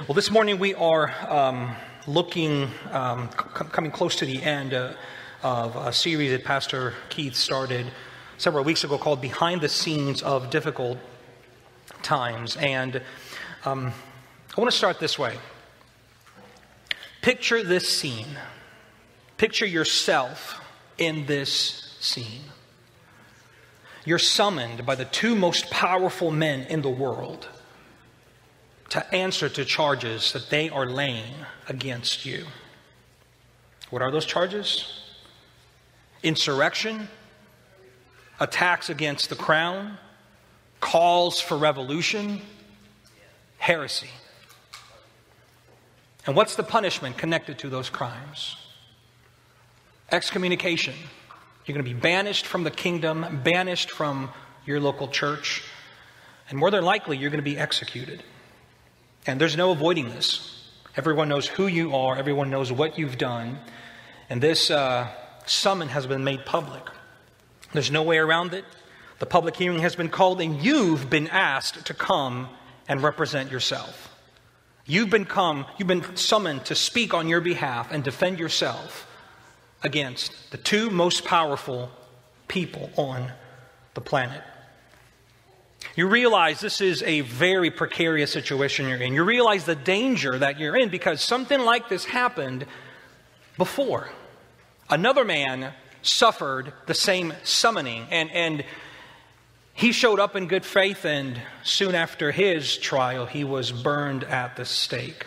Well, this morning we are um, looking, um, c- coming close to the end uh, of a series that Pastor Keith started several weeks ago called Behind the Scenes of Difficult Times. And um, I want to start this way Picture this scene, picture yourself in this scene. You're summoned by the two most powerful men in the world to answer to charges that they are laying against you. What are those charges? Insurrection, attacks against the crown, calls for revolution, heresy. And what's the punishment connected to those crimes? Excommunication. You're going to be banished from the kingdom, banished from your local church, and more than likely, you're going to be executed. And there's no avoiding this. Everyone knows who you are, everyone knows what you've done. And this uh, summon has been made public. There's no way around it. The public hearing has been called, and you've been asked to come and represent yourself. You've been come, you've been summoned to speak on your behalf and defend yourself against the two most powerful people on the planet. You realize this is a very precarious situation you're in. You realize the danger that you're in because something like this happened before. Another man suffered the same summoning, and, and he showed up in good faith, and soon after his trial, he was burned at the stake.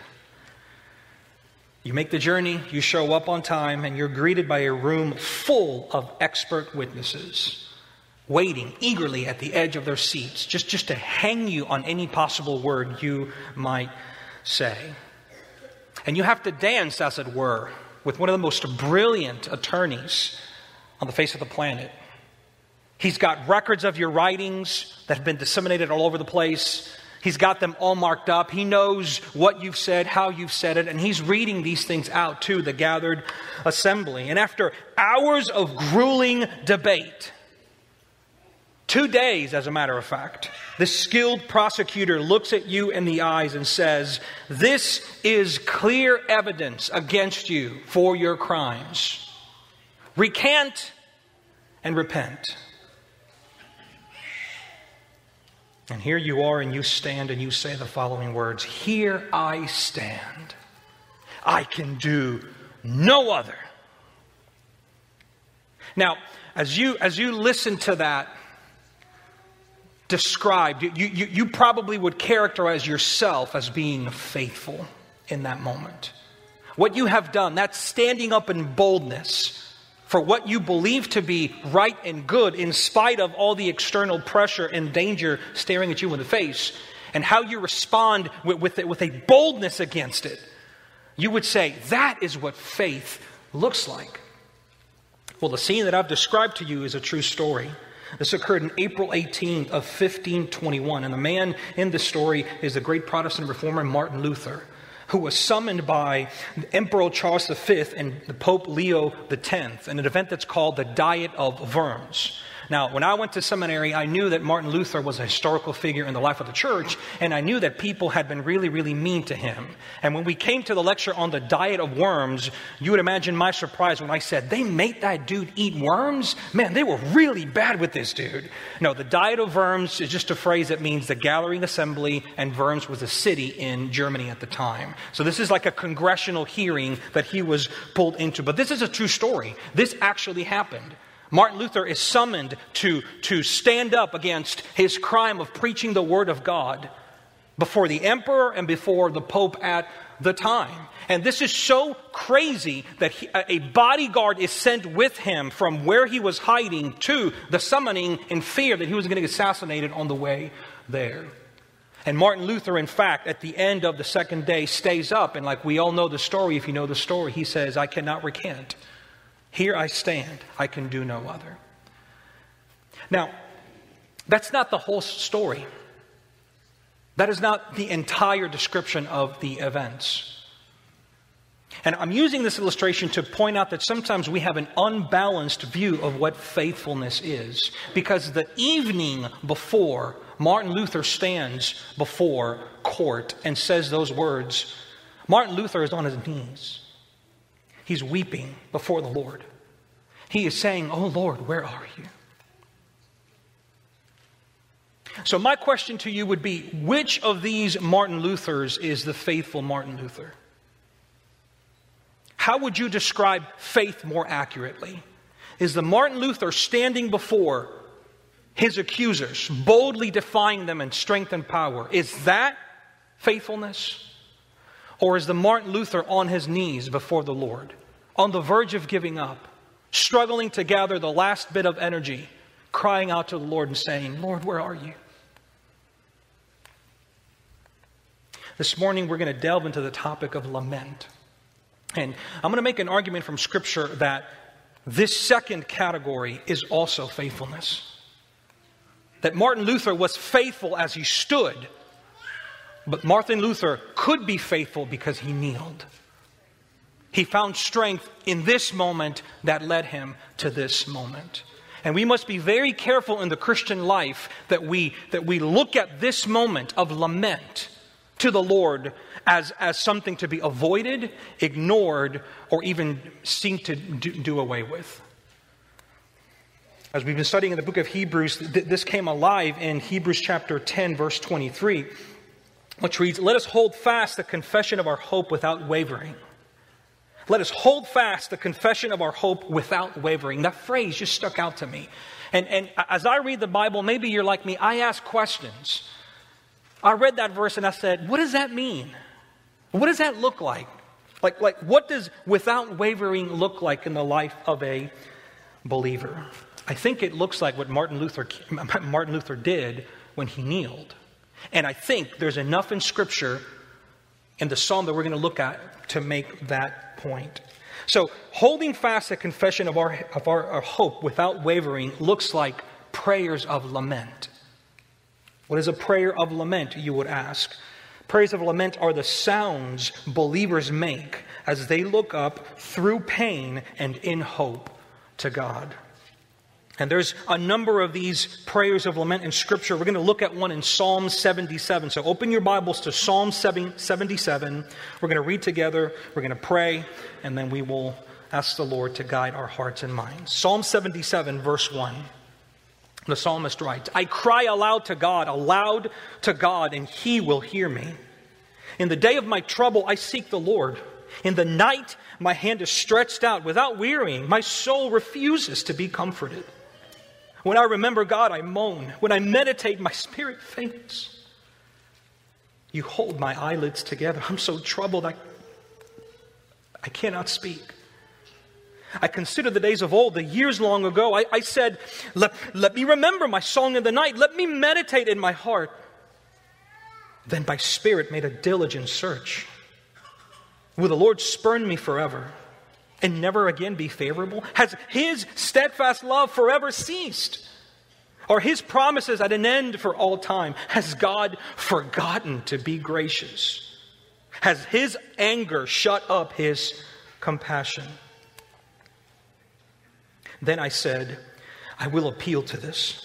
You make the journey, you show up on time, and you're greeted by a room full of expert witnesses waiting eagerly at the edge of their seats, just, just to hang you on any possible word you might say. And you have to dance, as it were, with one of the most brilliant attorneys on the face of the planet. He's got records of your writings that have been disseminated all over the place. He's got them all marked up. He knows what you've said, how you've said it, and he's reading these things out to the gathered assembly. And after hours of grueling debate, Two days, as a matter of fact. The skilled prosecutor looks at you in the eyes and says, This is clear evidence against you for your crimes. Recant and repent. And here you are, and you stand and you say the following words Here I stand. I can do no other. Now, as you, as you listen to that, described, you, you, you probably would characterize yourself as being faithful in that moment. What you have done, that's standing up in boldness for what you believe to be right and good in spite of all the external pressure and danger staring at you in the face, and how you respond with, with, with a boldness against it. You would say, that is what faith looks like. Well, the scene that I've described to you is a true story. This occurred in April 18th of 1521, and the man in the story is the great Protestant reformer Martin Luther, who was summoned by Emperor Charles V and the Pope Leo X in an event that's called the Diet of Worms. Now, when I went to seminary, I knew that Martin Luther was a historical figure in the life of the church, and I knew that people had been really, really mean to him. And when we came to the lecture on the diet of worms, you would imagine my surprise when I said, They made that dude eat worms? Man, they were really bad with this dude. No, the diet of worms is just a phrase that means the gathering Assembly, and Worms was a city in Germany at the time. So this is like a congressional hearing that he was pulled into. But this is a true story. This actually happened. Martin Luther is summoned to, to stand up against his crime of preaching the Word of God before the emperor and before the pope at the time. And this is so crazy that he, a bodyguard is sent with him from where he was hiding to the summoning in fear that he was going to get assassinated on the way there. And Martin Luther, in fact, at the end of the second day, stays up. And like we all know the story, if you know the story, he says, I cannot recant. Here I stand, I can do no other. Now, that's not the whole story. That is not the entire description of the events. And I'm using this illustration to point out that sometimes we have an unbalanced view of what faithfulness is. Because the evening before Martin Luther stands before court and says those words, Martin Luther is on his knees. He's weeping before the Lord. He is saying, Oh Lord, where are you? So, my question to you would be which of these Martin Luthers is the faithful Martin Luther? How would you describe faith more accurately? Is the Martin Luther standing before his accusers, boldly defying them in strength and power? Is that faithfulness? Or is the Martin Luther on his knees before the Lord, on the verge of giving up, struggling to gather the last bit of energy, crying out to the Lord and saying, Lord, where are you? This morning, we're going to delve into the topic of lament. And I'm going to make an argument from Scripture that this second category is also faithfulness. That Martin Luther was faithful as he stood, but Martin Luther could be faithful because he kneeled. He found strength in this moment that led him to this moment. And we must be very careful in the Christian life that we, that we look at this moment of lament to the Lord as, as something to be avoided, ignored, or even seek to do, do away with. As we've been studying in the book of Hebrews, th- this came alive in Hebrews chapter 10, verse 23, which reads, Let us hold fast the confession of our hope without wavering. Let us hold fast the confession of our hope without wavering. That phrase just stuck out to me. And, and as I read the Bible, maybe you're like me, I ask questions. I read that verse and I said, what does that mean? What does that look like? Like, like what does without wavering look like in the life of a believer? I think it looks like what Martin Luther, Martin Luther did when he kneeled. And I think there's enough in Scripture in the psalm that we're going to look at to make that point. So, holding fast the confession of, our, of our, our hope without wavering looks like prayers of lament. What is a prayer of lament, you would ask? Prayers of lament are the sounds believers make as they look up through pain and in hope to God. And there's a number of these prayers of lament in Scripture. We're going to look at one in Psalm 77. So open your Bibles to Psalm 77. We're going to read together, we're going to pray, and then we will ask the Lord to guide our hearts and minds. Psalm 77, verse 1. The psalmist writes, I cry aloud to God, aloud to God, and he will hear me. In the day of my trouble, I seek the Lord. In the night, my hand is stretched out without wearying. My soul refuses to be comforted. When I remember God, I moan. When I meditate, my spirit faints. You hold my eyelids together. I'm so troubled, I, I cannot speak. I consider the days of old, the years long ago. I, I said, let, let me remember my song in the night. Let me meditate in my heart. Then my spirit made a diligent search. Will the Lord spurn me forever and never again be favorable? Has his steadfast love forever ceased? Are his promises at an end for all time? Has God forgotten to be gracious? Has his anger shut up his compassion? Then I said, I will appeal to this,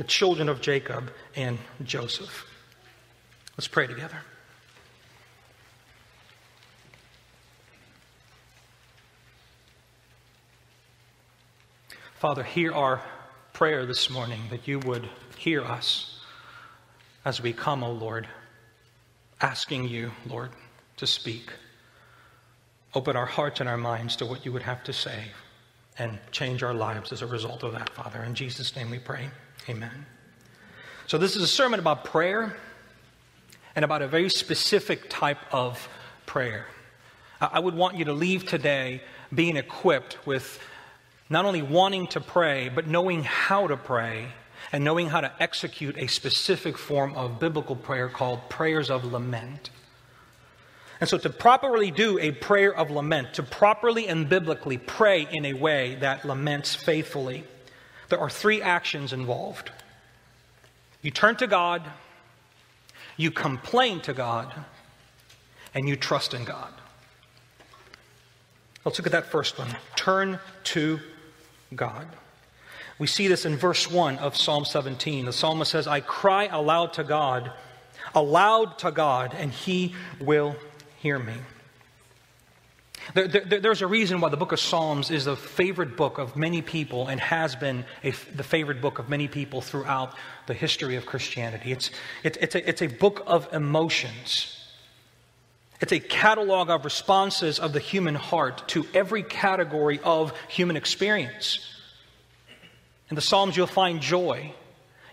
the children of Jacob and Joseph. Let's pray together. Father, hear our prayer this morning that you would hear us as we come, O oh Lord, asking you, Lord, to speak. Open our hearts and our minds to what you would have to say and change our lives as a result of that, Father. In Jesus' name we pray. Amen. So, this is a sermon about prayer and about a very specific type of prayer. I would want you to leave today being equipped with not only wanting to pray, but knowing how to pray and knowing how to execute a specific form of biblical prayer called prayers of lament. And so, to properly do a prayer of lament, to properly and biblically pray in a way that laments faithfully, there are three actions involved. You turn to God, you complain to God, and you trust in God. Let's look at that first one. Turn to God. We see this in verse 1 of Psalm 17. The psalmist says, I cry aloud to God, aloud to God, and he will hear me. There, there, there's a reason why the book of Psalms is the favorite book of many people and has been a, the favorite book of many people throughout the history of Christianity. It's, it, it's, a, it's a book of emotions. It's a catalog of responses of the human heart to every category of human experience. In the Psalms, you'll find joy,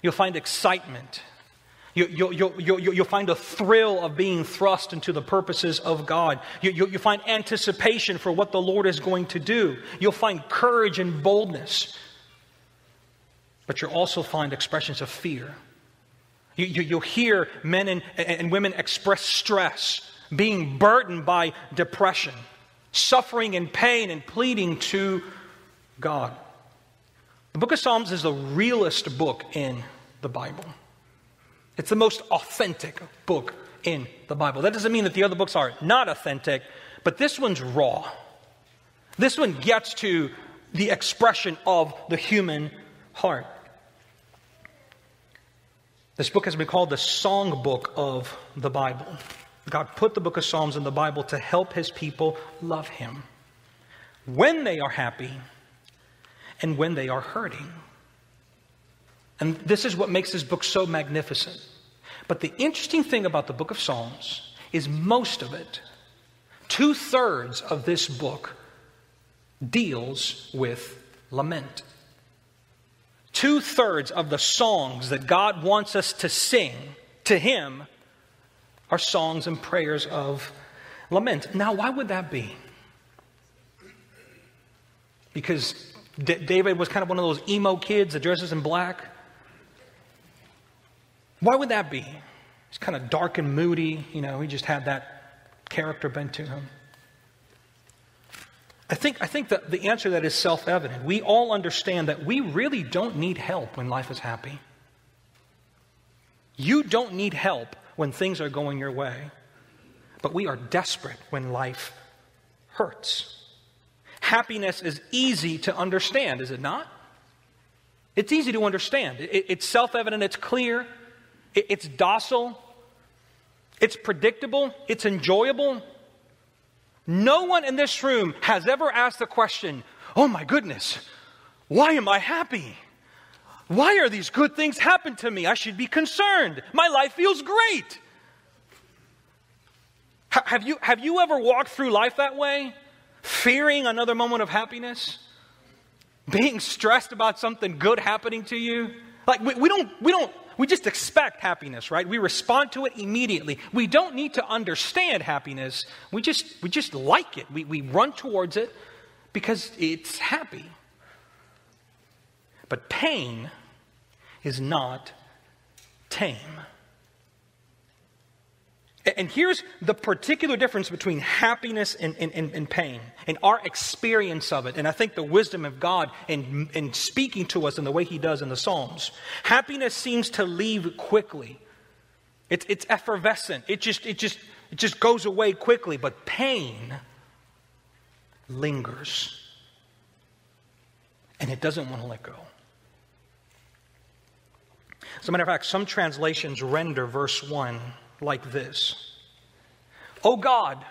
you'll find excitement, you, will you, you, find a thrill of being thrust into the purposes of God. You, you, you find anticipation for what the Lord is going to do. You'll find courage and boldness. But you'll also find expressions of fear. You, you, will hear men and, and women express stress, being burdened by depression, suffering and pain, and pleading to God. The book of Psalms is the realest book in the Bible. It's the most authentic book in the Bible. That doesn't mean that the other books are not authentic, but this one's raw. This one gets to the expression of the human heart. This book has been called the song book of the Bible. God put the book of Psalms in the Bible to help his people love him when they are happy and when they are hurting. And this is what makes this book so magnificent. But the interesting thing about the book of Psalms is most of it, two thirds of this book, deals with lament. Two thirds of the songs that God wants us to sing to Him are songs and prayers of lament. Now, why would that be? Because D- David was kind of one of those emo kids that dresses in black. Why would that be? He's kind of dark and moody. You know, he just had that character bent to him. I think, I think that the answer to that is self evident. We all understand that we really don't need help when life is happy. You don't need help when things are going your way, but we are desperate when life hurts. Happiness is easy to understand, is it not? It's easy to understand. It, it's self evident, it's clear. It's docile, it's predictable, it's enjoyable. No one in this room has ever asked the question, oh my goodness, why am I happy? Why are these good things happen to me? I should be concerned. My life feels great. Have you, have you ever walked through life that way? Fearing another moment of happiness? Being stressed about something good happening to you? Like, we, we, don't, we, don't, we just expect happiness, right? We respond to it immediately. We don't need to understand happiness. We just, we just like it. We, we run towards it because it's happy. But pain is not tame. And here's the particular difference between happiness and, and, and, pain and our experience of it. And I think the wisdom of God in, in speaking to us in the way He does in the Psalms. Happiness seems to leave quickly, it's, it's effervescent, it just, it, just, it just goes away quickly. But pain lingers, and it doesn't want to let go. As a matter of fact, some translations render verse 1 like this Oh God,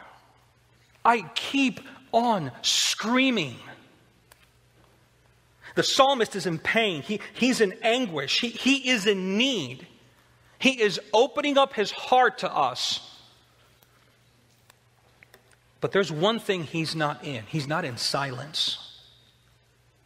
I keep on screaming. The psalmist is in pain. He, he's in anguish. He, he is in need. He is opening up his heart to us. But there's one thing he's not in he's not in silence.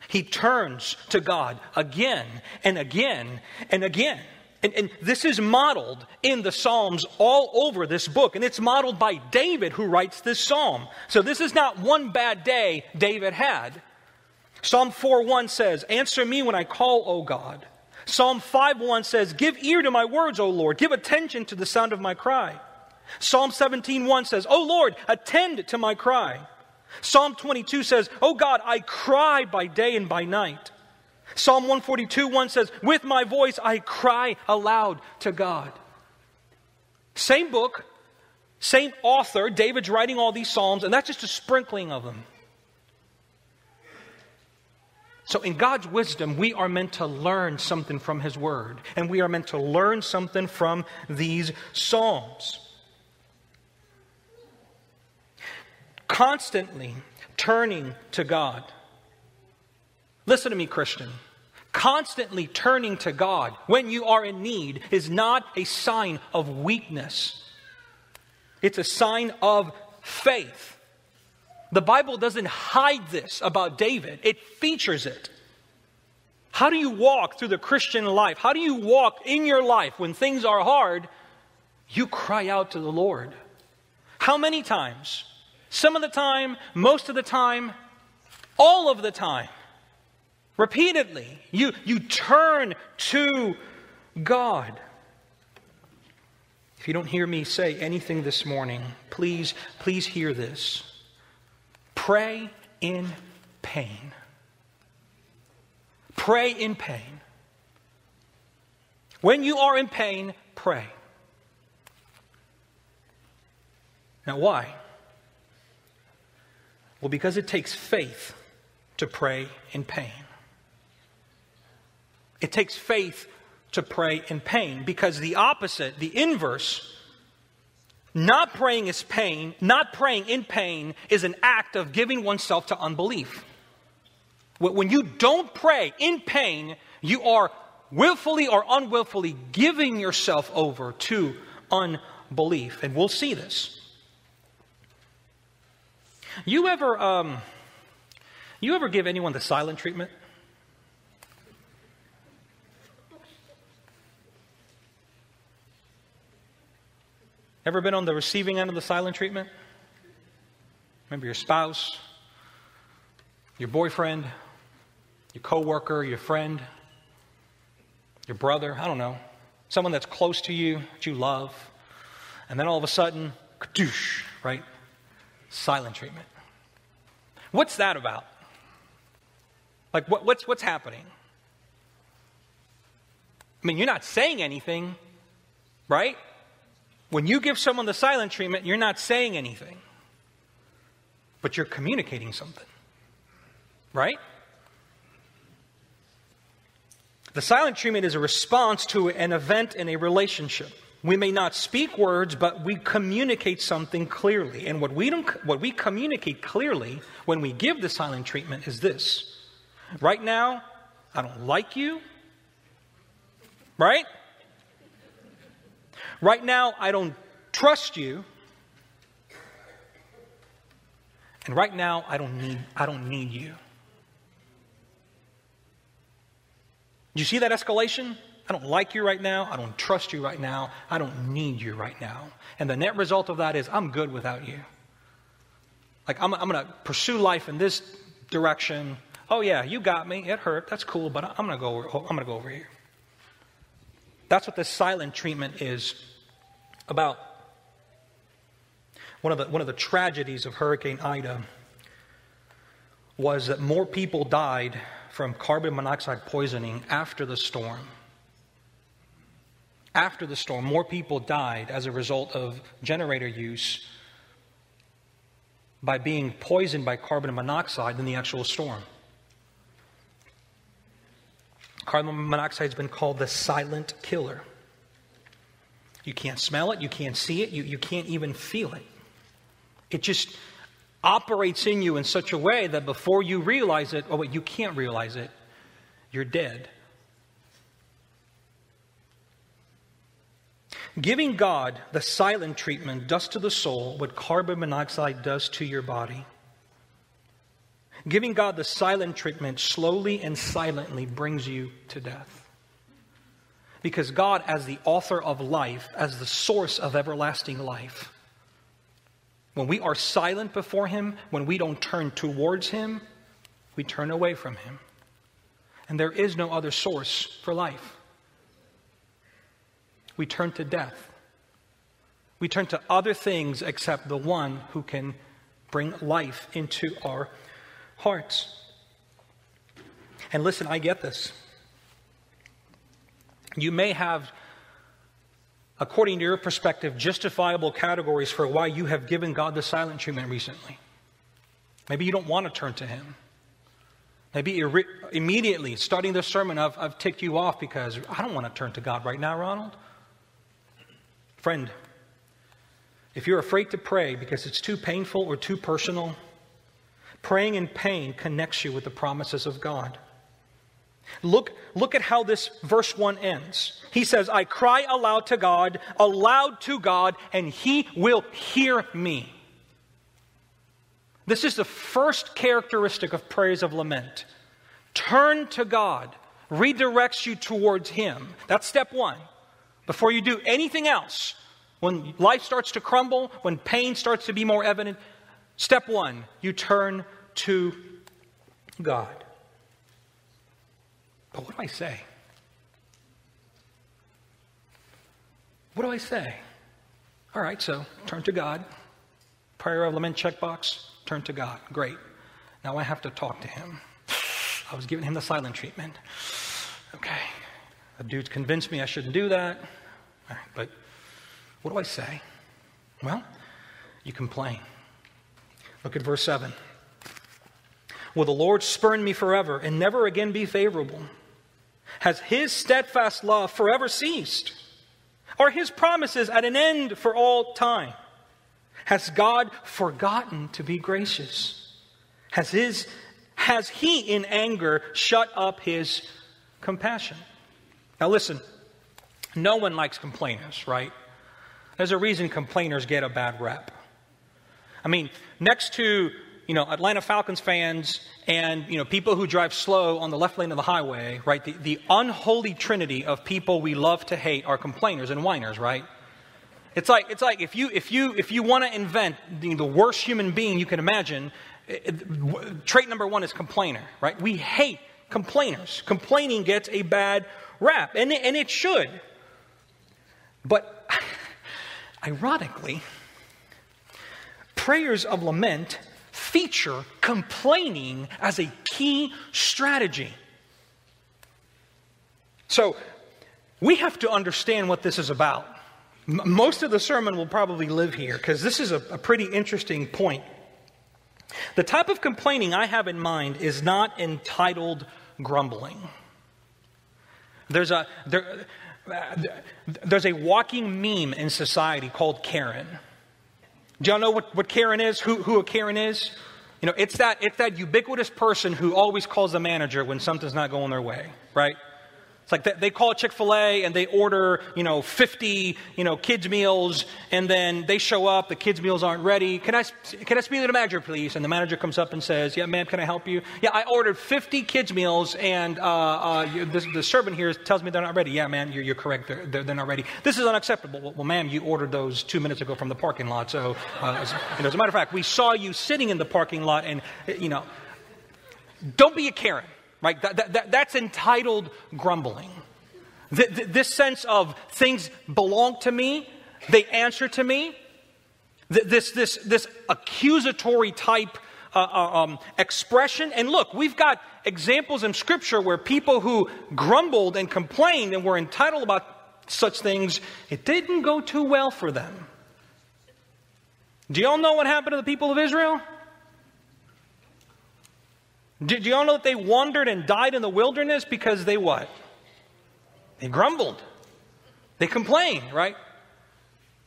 He turns to God again and again and again. And, and, this is modeled in the Psalms all over this book. And it's modeled by David, who writes this psalm. So this is not one bad day David had. Psalm 4:1 says, Answer me when I call, O God. Psalm 5:1 says, "Give ear to my words, O Lord. Give attention to the sound of my cry." Psalm 17:1 says, "O Lord, attend to my cry." Psalm 22 says, "O God, I cry by day and by night." Psalm 142 1 says, With my voice I cry aloud to God. Same book, same author, David's writing all these Psalms, and that's just a sprinkling of them. So, in God's wisdom, we are meant to learn something from His Word, and we are meant to learn something from these Psalms. Constantly turning to God. Listen to me, Christian. Constantly turning to God when you are in need is not a sign of weakness, it's a sign of faith. The Bible doesn't hide this about David, it features it. How do you walk through the Christian life? How do you walk in your life when things are hard? You cry out to the Lord. How many times? Some of the time, most of the time, all of the time. Repeatedly, you, you turn to God. If you don't hear me say anything this morning, please, please hear this. Pray in pain. Pray in pain. When you are in pain, pray. Now, why? Well, because it takes faith to pray in pain. It takes faith to pray in pain because the opposite, the inverse, not praying is pain, not praying in pain is an act of giving oneself to unbelief. When you don't pray in pain, you are willfully or unwillfully giving yourself over to unbelief. And we'll see this. You ever, um, you ever give anyone the silent treatment? Ever been on the receiving end of the silent treatment? Maybe your spouse, your boyfriend, your coworker, your friend, your brother, I don't know, someone that's close to you, that you love, and then all of a sudden, kadoosh, right? Silent treatment. What's that about? Like, what, what's, what's happening? I mean, you're not saying anything, right? When you give someone the silent treatment, you're not saying anything, but you're communicating something, right? The silent treatment is a response to an event in a relationship. We may not speak words, but we communicate something clearly. And what we, don't, what we communicate clearly when we give the silent treatment is this Right now, I don't like you. Right? Right now, I don't trust you. And right now, I don't need, I don't need you. You see that escalation? I don't like you right now. I don't trust you right now. I don't need you right now. And the net result of that is I'm good without you. Like, I'm, I'm going to pursue life in this direction. Oh, yeah, you got me. It hurt. That's cool, but I'm going to go over, I'm going to go over here. That's what this silent treatment is about. One of the, one of the tragedies of Hurricane Ida was that more people died from carbon monoxide poisoning after the storm. After the storm, more people died as a result of generator use by being poisoned by carbon monoxide than the actual storm. Carbon monoxide has been called the silent killer. You can't smell it, you can't see it, you, you can't even feel it. It just operates in you in such a way that before you realize it, oh, wait, you can't realize it, you're dead. Giving God the silent treatment does to the soul what carbon monoxide does to your body. Giving God the silent treatment slowly and silently brings you to death. Because God, as the author of life, as the source of everlasting life, when we are silent before Him, when we don't turn towards Him, we turn away from Him. And there is no other source for life. we turn to death. We turn to other things except the one who can bring life into our hearts. And listen, I get this. You may have, according to your perspective, justifiable categories for why you have given God the silent treatment recently. Maybe you don't want to turn to Him. Maybe immediately, starting the sermon, I've, I've ticked you off because I don't want to turn to God right now, Ronald. Friend, if you're afraid to pray because it's too painful or too personal, praying in pain connects you with the promises of God. Look, look at how this verse 1 ends. He says, I cry aloud to God, aloud to God, and he will hear me. This is the first characteristic of praise of lament. Turn to God, redirects you towards him. That's step one. Before you do anything else, when life starts to crumble, when pain starts to be more evident, step one, you turn to God. But what do I say? What do I say? All right, so turn to God. Prayer of lament checkbox, turn to God. Great. Now I have to talk to him. I was giving him the silent treatment. Okay. The dude's convinced me I shouldn't do that. All right, but what do I say? Well, you complain. Look at verse 7. Will the Lord spurn me forever and never again be favorable? Has his steadfast love forever ceased? Are his promises at an end for all time? Has God forgotten to be gracious? Has, his, has he in anger shut up his compassion? Now listen, no one likes complainers, right? There's a reason complainers get a bad rep. I mean, next to you know, Atlanta Falcons fans and, you know, people who drive slow on the left lane of the highway, right? The, the unholy trinity of people we love to hate are complainers and whiners, right? It's like, it's like if you, if you, if you want to invent the, the, worst human being you can imagine, eh, eh, it, it, trait number one is complainer, right? We hate complainers. Complaining gets a bad rap, and it, and it should. But ironically, prayers of lament feature complaining as a key strategy. So, we have to understand what this is about. Most of the sermon will probably live here because this is a, a pretty interesting point. The type of complaining I have in mind is not entitled grumbling. There's a, there, uh, there's a walking meme in society called Karen. Do y'all know what, what Karen is? Who, who a Karen is? You know, it's that, it's that ubiquitous person who always calls the manager when something's not going their way, right? It's like they call Chick fil A and they order, you know, 50, you know, kids' meals, and then they show up, the kids' meals aren't ready. Can I, can I speak to the manager, please? And the manager comes up and says, Yeah, ma'am, can I help you? Yeah, I ordered 50 kids' meals, and uh, uh, the, the, servant here tells me they're not ready. Yeah, man, you're, you're correct. They're, they're, they're, not ready. This is unacceptable. Well, well, ma'am, you ordered those two minutes ago from the parking lot. So, uh, as, you know, as a matter of fact, we saw you sitting in the parking lot, and, you know, don't be a Karen, right? That, that, that's entitled grumbling. This sense of things belong to me, they answer to me. This, this, this accusatory type uh, uh, um, expression. And look, we've got examples in Scripture where people who grumbled and complained and were entitled about such things, it didn't go too well for them. Do y'all know what happened to the people of Israel? Do, do y'all know that they wandered and died in the wilderness because they what? They grumbled. They complained, right?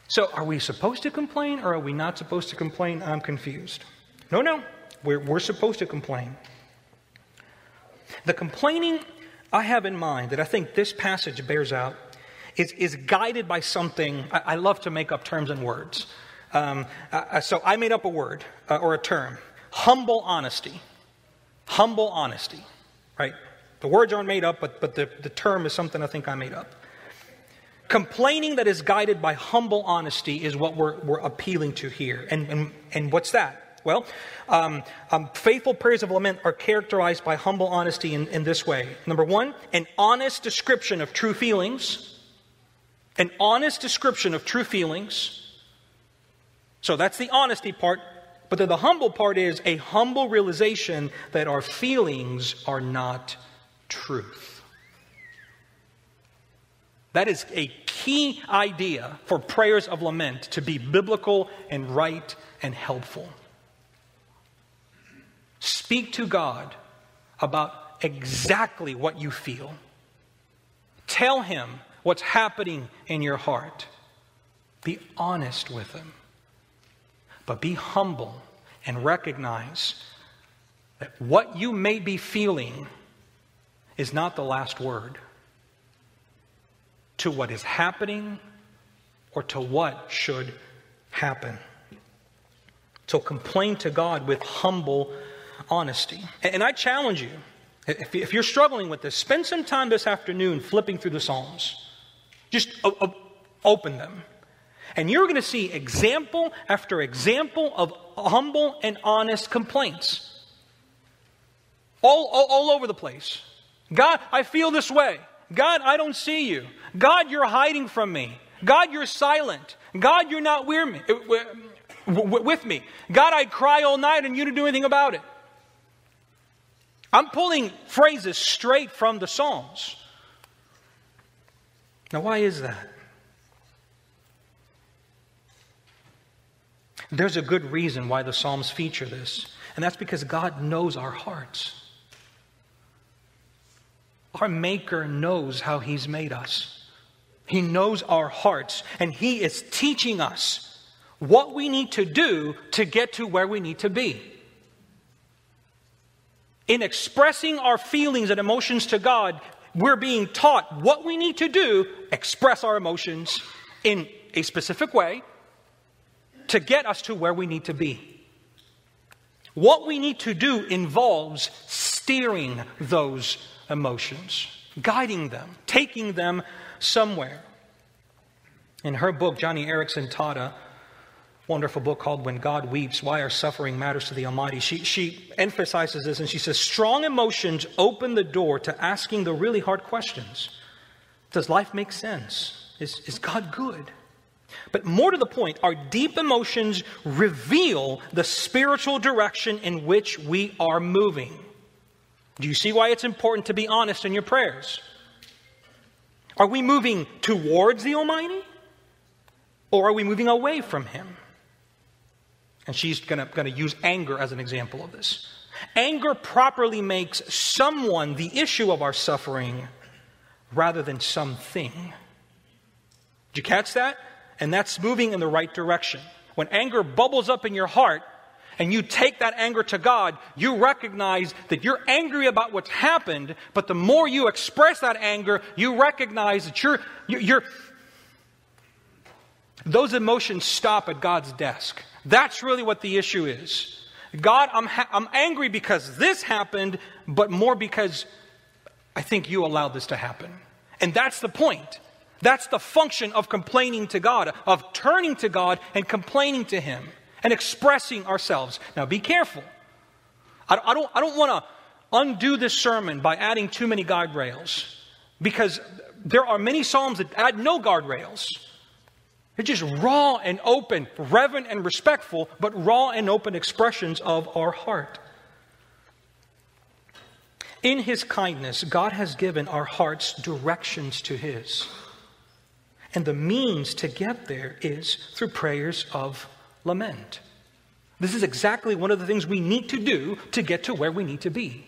So, are we supposed to complain or are we not supposed to complain? I'm confused. No, no. We're, we're supposed to complain. The complaining I have in mind that I think this passage bears out is, is guided by something. I, I love to make up terms and words. Um, uh, so, I made up a word uh, or a term humble honesty. Humble honesty, right? The words aren't made up, but, but the, the term is something I think I made up. Complaining that is guided by humble honesty is what we're, we're appealing to here. And, and, and what's that? Well, um, um, faithful prayers of lament are characterized by humble honesty in, in this way. Number one, an honest description of true feelings. an honest description of true feelings. So that's the honesty part. But then the humble part is a humble realization that our feelings are not truth. That is a key idea for prayers of lament to be biblical and right and helpful. Speak to God about exactly what you feel. Tell Him what's happening in your heart. Be honest with Him. But be humble and recognize that what you may be feeling is not the last word to what is happening or to what should happen. So complain to God with humble honesty. And I challenge you, if you're struggling with this, spend some time this afternoon flipping through the Psalms. Just open them. And you're going to see example after example of humble and honest complaints. All, all, all, over the place. God, I feel this way. God, I don't see you. God, you're hiding from me. God, you're silent. God, you're not with me. God, I cry all night and you don't do anything about it. I'm pulling phrases straight from the Psalms. Now, why is that? There's a good reason why the Psalms feature this, and that's because God knows our hearts. Our Maker knows how He's made us. He knows our hearts, and He is teaching us what we need to do to get to where we need to be. In expressing our feelings and emotions to God, we're being taught what we need to do, express our emotions in a specific way to get us to where we need to be. What we need to do involves steering those emotions, guiding them, taking them somewhere. In her book, Joni Eareckson Tada a wonderful book called When God Weeps Why Our Suffering Matters to the Almighty. She, she emphasizes this and she says, Strong emotions open the door to asking the really hard questions Does life make sense? Is, is God good? But more to the point, our deep emotions reveal the spiritual direction in which we are moving. Do you see why it's important to be honest in your prayers? Are we moving towards the Almighty? Or are we moving away from Him? And she's going to use anger as an example of this. Anger properly makes someone the issue of our suffering rather than something. Did you catch that? And that's moving in the right direction. When anger bubbles up in your heart and you take that anger to God, you recognize that you're angry about what's happened, but the more you express that anger, you recognize that you're, you're, those emotions stop at God's desk. That's really what the issue is. God, I'm, ha- I'm angry because this happened, but more because I think you allowed this to happen. And that's the point. That's the function of complaining to God, of turning to God and complaining to Him and expressing ourselves. Now, be careful. I, I don't, I don't want to undo this sermon by adding too many guardrails because there are many Psalms that add no guardrails. They're just raw and open, reverent and respectful, but raw and open expressions of our heart. In His kindness, God has given our hearts directions to His. And the means to get there is through prayers of lament. This is exactly one of the things we need to do to get to where we need to be.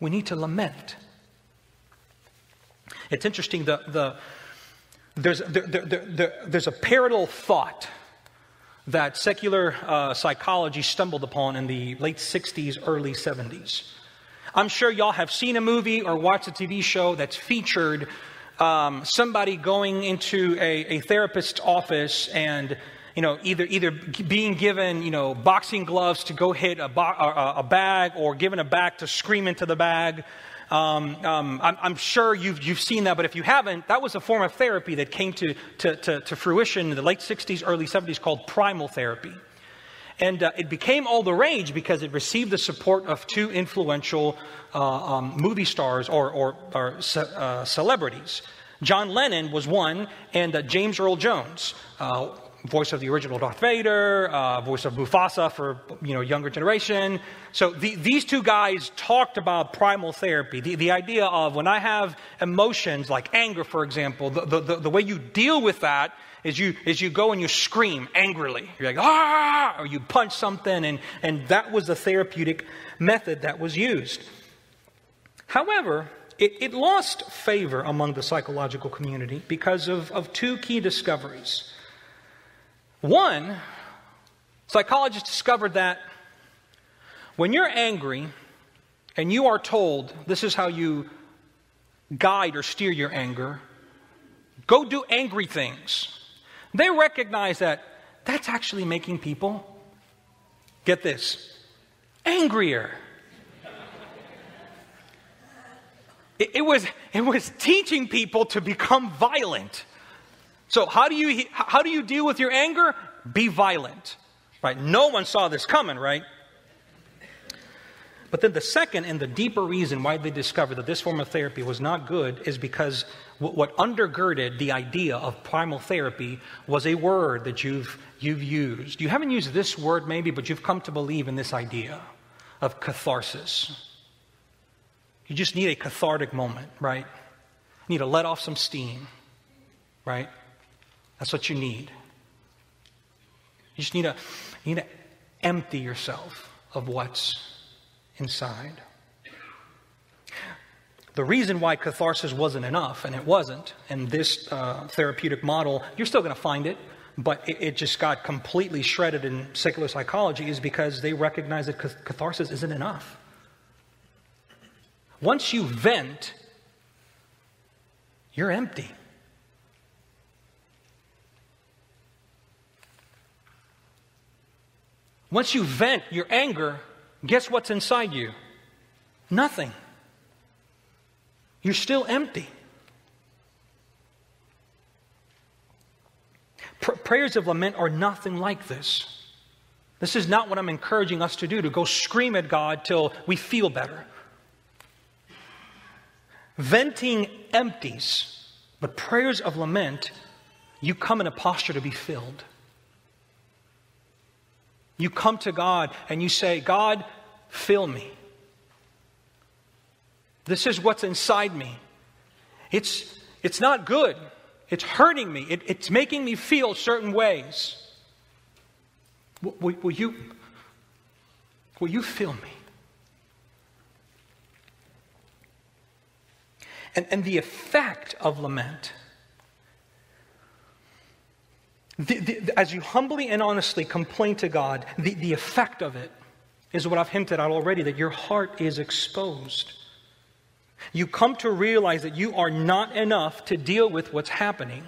We need to lament. It's interesting, the, the, there's, there, there, there's a parallel thought that secular uh, psychology stumbled upon in the late 60s, early 70s. I'm sure y'all have seen a movie or watched a TV show that's featured um, somebody going into a, a therapist's office and you know, either, either being given, you know, boxing gloves to go hit a, bo- a, bag or given a bag to scream into the bag. Um, um, I'm, I'm, sure you've, you've seen that, but if you haven't, that was a form of therapy that came to, to, to, to fruition in the late 60s, early 70s called primal therapy. And uh, it became all the rage because it received the support of two influential uh, um, movie stars or, or, or ce- uh, celebrities. John Lennon was one, and uh, James Earl Jones, uh, voice of the original Darth Vader, uh, voice of Mufasa for you know younger generation. So the, these two guys talked about primal therapy, the, the idea of when I have emotions like anger, for example, the, the, the, way you deal with that is you is you go and you scream angrily. You're like ah, or you punch something, and and that was the therapeutic method that was used. However, it, it lost favor among the psychological community because of, of two key discoveries. One, psychologists discovered that when you're angry and you are told this is how you guide or steer your anger, go do angry things. They recognize that that's actually making people, get this, angrier. It, it, was, it was teaching people to become violent. So how do you how do you deal with your anger? Be violent. Right? No one saw this coming, right? But then the second and the deeper reason why they discovered that this form of therapy was not good is because what undergirded the idea of primal therapy was a word that you've, you've used. You haven't used this word maybe, but you've come to believe in this idea of catharsis. You just need a cathartic moment, right? You need to let off some steam, right? That's what you need. You just need to, you need to empty yourself of what's inside. The reason why catharsis wasn't enough, and it wasn't, in this uh, therapeutic model, you're still going to find it, but it, it, just got completely shredded in secular psychology, is because they recognize that catharsis isn't enough. Once you vent, you're empty. Once you vent your anger, guess what's inside you? Nothing. You're still empty. Pr- prayers of lament are nothing like this. This is not what I'm encouraging us to do, to go scream at God till we feel better. Venting empties, but prayers of lament, you come in a posture to be filled. You come to God and you say, God, fill me. This is what's inside me. It's, it's not good. It's hurting me. It, it's making me feel certain ways. Will, will, you, will you fill me? And, and the effect of lament the, the, as you humbly and honestly complain to God, the, the effect of it is what I've hinted at already that your heart is exposed. You come to realize that you are not enough to deal with what's happening.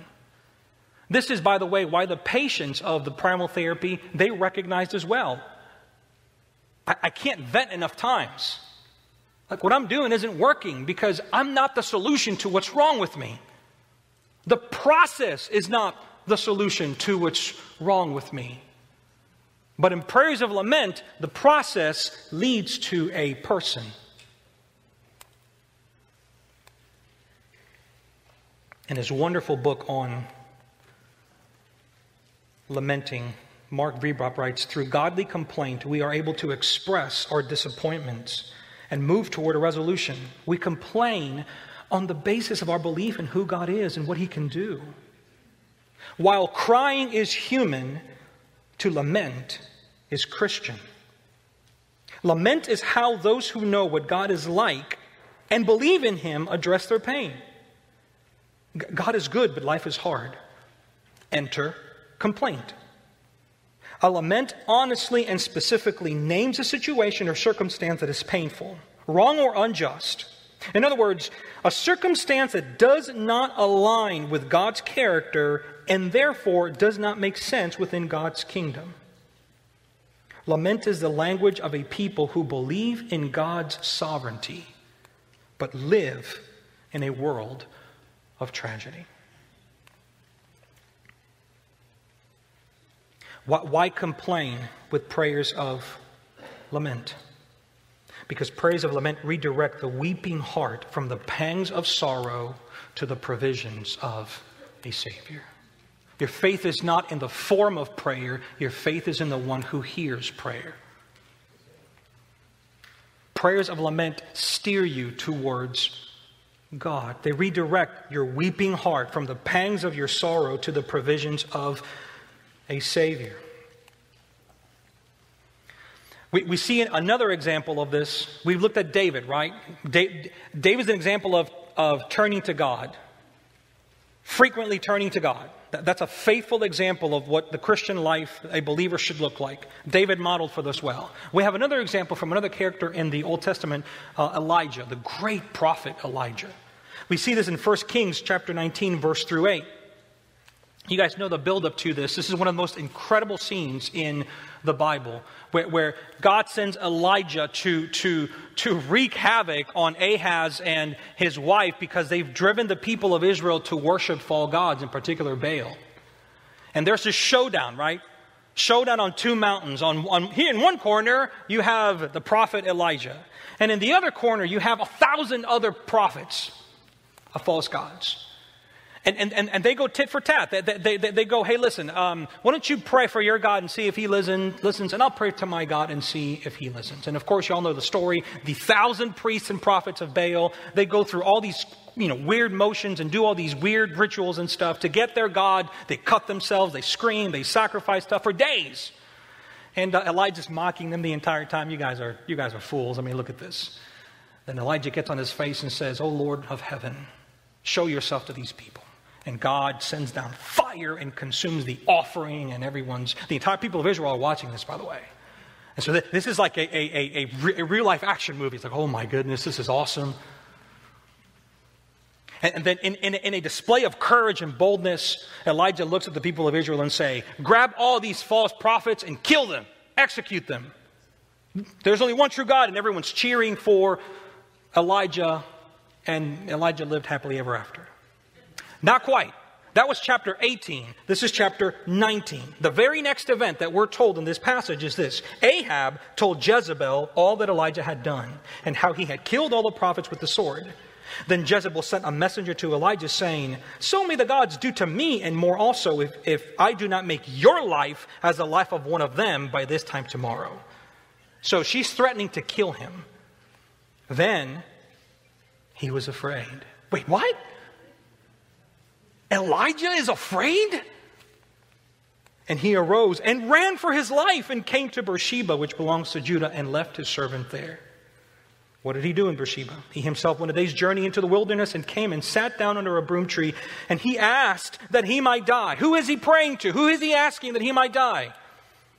This is, by the way, why the patients of the primal therapy they recognized as well. I, I can't vent enough times. Like what I'm doing isn't working because I'm not the solution to what's wrong with me. The process is not the solution to what's wrong with me. But in prayers of lament, the process leads to a person. In his wonderful book on lamenting, Mark Vroegop writes Through godly complaint, we are able to express our disappointments and move toward a resolution. We complain on the basis of our belief in who God is and what He can do. While crying is human, to lament is Christian. Lament is how those who know what God is like and believe in Him address their pain. God is good, but life is hard. Enter complaint. A lament honestly and specifically names a situation or circumstance that is painful, wrong, or unjust. In other words, a circumstance that does not align with God's character and therefore does not make sense within God's kingdom. Lament is the language of a people who believe in God's sovereignty, but live in a world of tragedy. Why complain with prayers of lament? because prayers of lament redirect the weeping heart from the pangs of sorrow to the provisions of a Savior. Your faith is not in the form of prayer, your faith is in the one who hears prayer. Prayers of lament steer you towards God. They redirect your weeping heart from the pangs of your sorrow to the provisions of a Savior. We, we see another example of this. We've looked at David, right? Da- David's an example of, of turning to God, frequently turning to God. That, that's a faithful example of what the Christian life, a believer, should look like. David modeled for this well. We have another example from another character in the Old Testament, uh, Elijah, the great prophet Elijah. We see this in 1 Kings chapter 19, verse through 8. You guys know the buildup to this. This is one of the most incredible scenes in the Bible where, where, God sends Elijah to, to, to wreak havoc on Ahaz and his wife because they've driven the people of Israel to worship false gods, in particular Baal. And there's this showdown, right? Showdown on two mountains. On, on, here in one corner, you have the prophet Elijah. And in the other corner, you have a thousand other prophets of false gods. And, and, and, and they go tit for tat. They, they, they, they go, hey, listen, um, why don't you pray for your God and see if he listen, listens, and I'll pray to my God and see if he listens. And of course, you all know the story. The thousand priests and prophets of Baal, they go through all these you know, weird motions and do all these weird rituals and stuff to get their God. They cut themselves, they scream, they sacrifice stuff for days. And uh, Elijah's mocking them the entire time. You guys, are, you guys are fools. I mean, look at this. Then Elijah gets on his face and says, Oh Lord of heaven, show yourself to these people and God sends down fire and consumes the offering, and everyone's, the entire people of Israel are watching this, by the way. And so this is like a, a, a, a real life action movie. It's like, oh my goodness, this is awesome. And, then in, in, in, a display of courage and boldness, Elijah looks at the people of Israel and say, grab all these false prophets and kill them, execute them. There's only one true God, and everyone's cheering for Elijah, and Elijah lived happily ever after. Not quite. That was chapter 18. This is chapter 19. The very next event that we're told in this passage is this Ahab told Jezebel all that Elijah had done and how he had killed all the prophets with the sword. Then Jezebel sent a messenger to Elijah saying, So may the gods do to me and more also if, if I do not make your life as the life of one of them by this time tomorrow. So she's threatening to kill him. Then he was afraid. Wait, what? Elijah is afraid? And he arose and ran for his life and came to Beersheba, which belongs to Judah, and left his servant there. What did he do in Beersheba? He himself went a day's journey into the wilderness and came and sat down under a broom tree, and he asked that he might die. Who is he praying to? Who is he asking that he might die?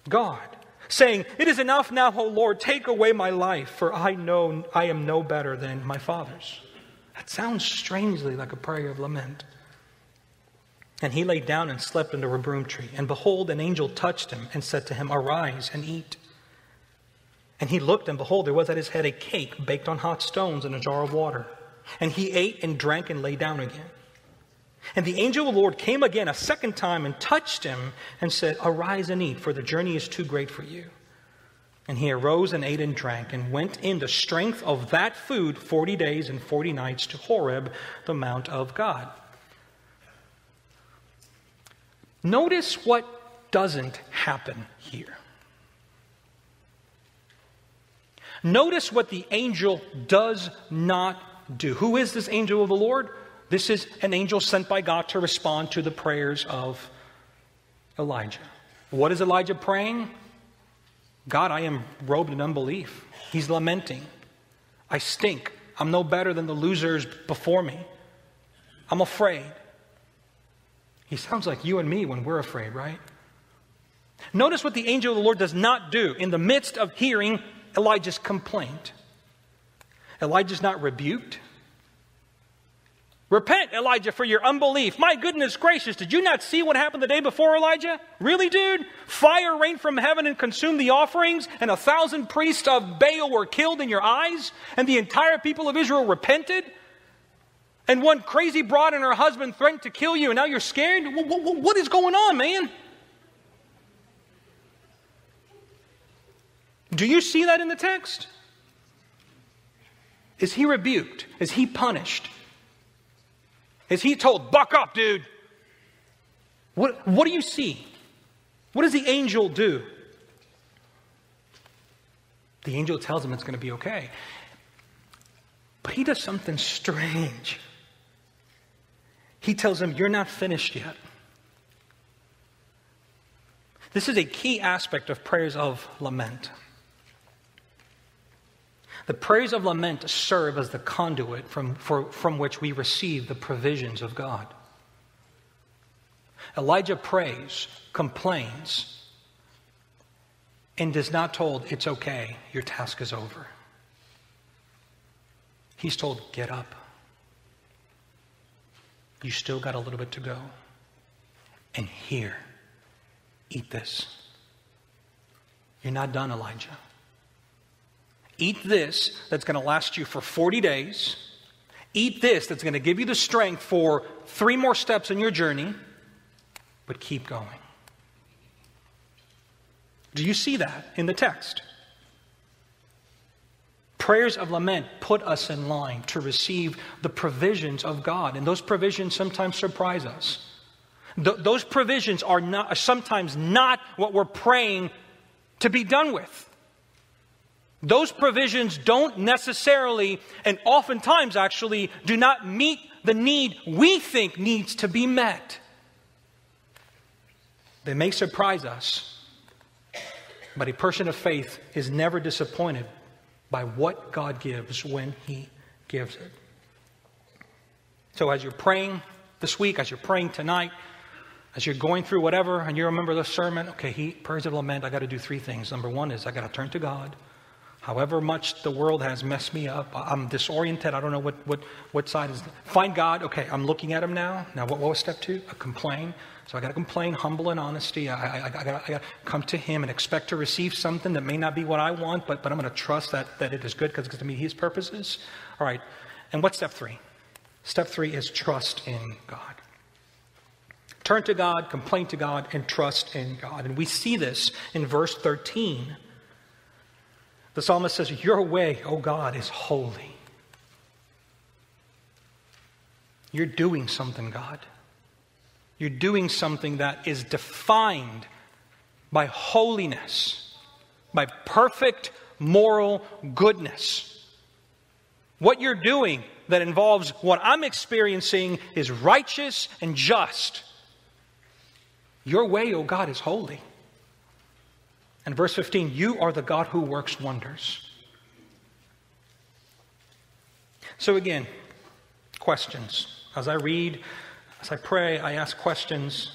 God, saying, It is enough now, O Lord, take away my life, for I know I am no better than my fathers. That sounds strangely like a prayer of lament. And he lay down and slept under a broom tree. And behold, an angel touched him and said to him, Arise and eat. And he looked, and behold, there was at his head a cake baked on hot stones and a jar of water. And he ate and drank and lay down again. And the angel of the Lord came again a second time and touched him and said, Arise and eat, for the journey is too great for you. And he arose and ate and drank and went in the strength of that food forty days and forty nights to Horeb, the mount of God. Notice what doesn't happen here. Notice what the angel does not do. Who is this angel of the Lord? This is an angel sent by God to respond to the prayers of Elijah. What is Elijah praying? God, I am robed in unbelief. He's lamenting. I stink. I'm no better than the losers before me. I'm afraid. He sounds like you and me when we're afraid, right? Notice what the angel of the Lord does not do in the midst of hearing Elijah's complaint. Elijah's not rebuked. Repent, Elijah, for your unbelief. My goodness gracious, did you not see what happened the day before, Elijah? Really, dude? Fire rained from heaven and consumed the offerings, and a thousand priests of Baal were killed in your eyes, and the entire people of Israel repented? And one crazy broad and her husband threatened to kill you, and now you're scared? What is going on, man? Do you see that in the text? Is he rebuked? Is he punished? Is he told, buck up, dude? What, what do you see? What does the angel do? The angel tells him it's going to be okay. But he does something strange. He tells him, You're not finished yet. This is a key aspect of prayers of lament. The prayers of lament serve as the conduit from, for, from which we receive the provisions of God. Elijah prays, complains, and is not told, It's okay, your task is over. He's told, Get up. You still got a little bit to go. And here, eat this. You're not done, Elijah. Eat this that's going to last you for 40 days. Eat this that's going to give you the strength for three more steps in your journey, but keep going. Do you see that in the text? Prayers of lament put us in line to receive the provisions of God, and those provisions sometimes surprise us. Th- those provisions are, not, are sometimes not what we're praying to be done with. Those provisions don't necessarily, and oftentimes actually, do not meet the need we think needs to be met. They may surprise us, but a person of faith is never disappointed by what God gives when He gives it. So, as you're praying this week, as you're praying tonight, as you're going through whatever, and you remember the sermon, okay, he, prayers of lament, I got to do three things. Number one is I got to turn to God. However much the world has messed me up, I'm disoriented. I don't know what, what, what side is. Find God. Okay, I'm looking at Him now. Now, what, what was step two? A complain. So I got to complain, humble and honesty. I, I, I got to come to Him and expect to receive something that may not be what I want, but, but I'm going to trust that, that it is good because it's going to meet His purposes. All right. And what's step three? Step three is trust in God. Turn to God, complain to God, and trust in God. And we see this in verse 13 the psalmist says, Your way, O God, is holy. You're doing something, God. You're doing something that is defined by holiness, by perfect moral goodness. What you're doing that involves what I'm experiencing is righteous and just. Your way, O God, is holy. And verse 15, you are the God who works wonders. So, again, questions. As I read, as I pray, I ask questions.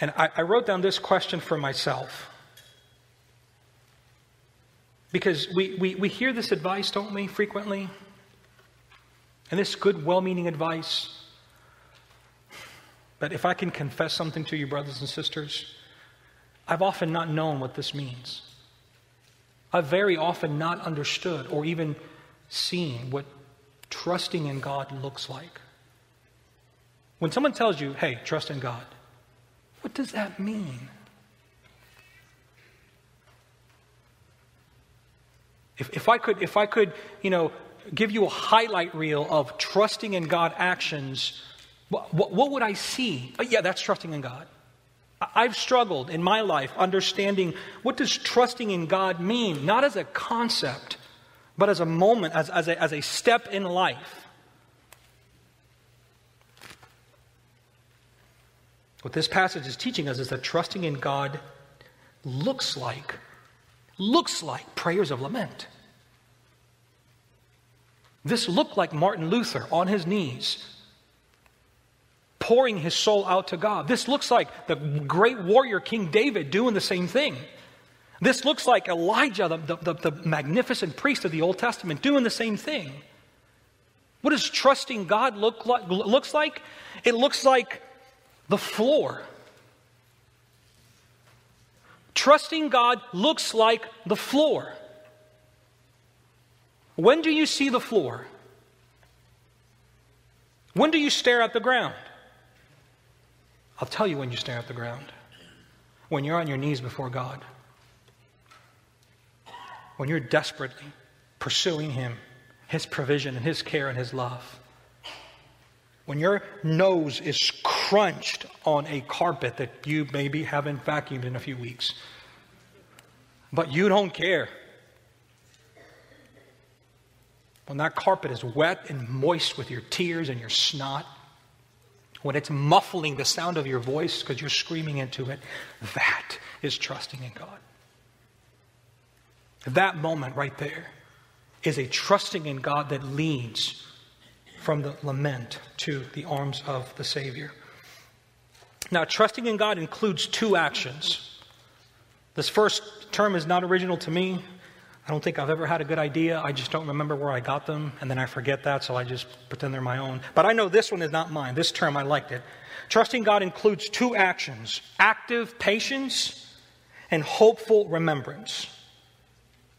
And I, I wrote down this question for myself. Because we, we, we hear this advice, don't we, frequently? And this good, well meaning advice. But if I can confess something to you, brothers and sisters, I've often not known what this means. I've very often not understood or even seen what trusting in God looks like. When someone tells you, hey, trust in God, what does that mean? If, if, I could, if I could, you know, give you a highlight reel of trusting in God actions, what, what, what would I see? Oh, yeah, that's trusting in God. I've struggled in my life understanding what does trusting in God mean, not as a concept, but as a moment, as, as, a, as a step in life. What this passage is teaching us is that trusting in God looks like, looks like prayers of lament. This looked like Martin Luther on his knees pouring his soul out to God. This looks like the great warrior King David doing the same thing. This looks like Elijah, the, the, the, magnificent priest of the Old Testament, doing the same thing. What does trusting God look like, looks like? It looks like the floor. Trusting God looks like the floor. When do you see the floor? When do you stare at the ground? I'll tell you when you stare at the ground. When you're on your knees before God. When you're desperately, pursuing Him, His provision, and His care and His love. When your nose is crunched on a carpet that you maybe haven't vacuumed in a few weeks, but you don't care. When that carpet is wet and moist with your tears and your snot, when it's muffling the sound of your voice because you're screaming into it, that is trusting in God. That moment right there is a trusting in God that leads from the lament to the arms of the Savior. Now, trusting in God includes two actions. This first term is not original to me. I don't think I've ever had a good idea. I just don't remember where I got them, and then I forget that, so I just pretend they're my own. But I know this one is not mine. This term, I liked it. Trusting God includes two actions active patience and hopeful remembrance.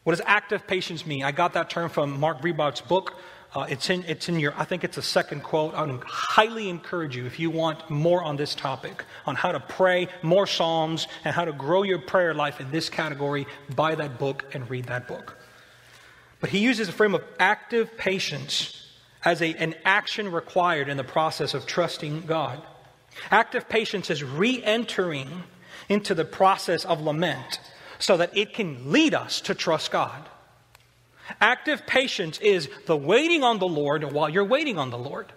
What does active patience mean? I got that term from Mark Vroegop's book. Uh, it's, in, it's in your, I think it's a second quote. I would highly encourage you if you want more on this topic, on how to pray, more Psalms, and how to grow your prayer life in this category, buy that book and read that book. But he uses a frame of active patience as a, an action required in the process of trusting God. Active patience is re entering into the process of lament so that it can lead us to trust God. Active patience is the waiting on the Lord while you're waiting on the Lord.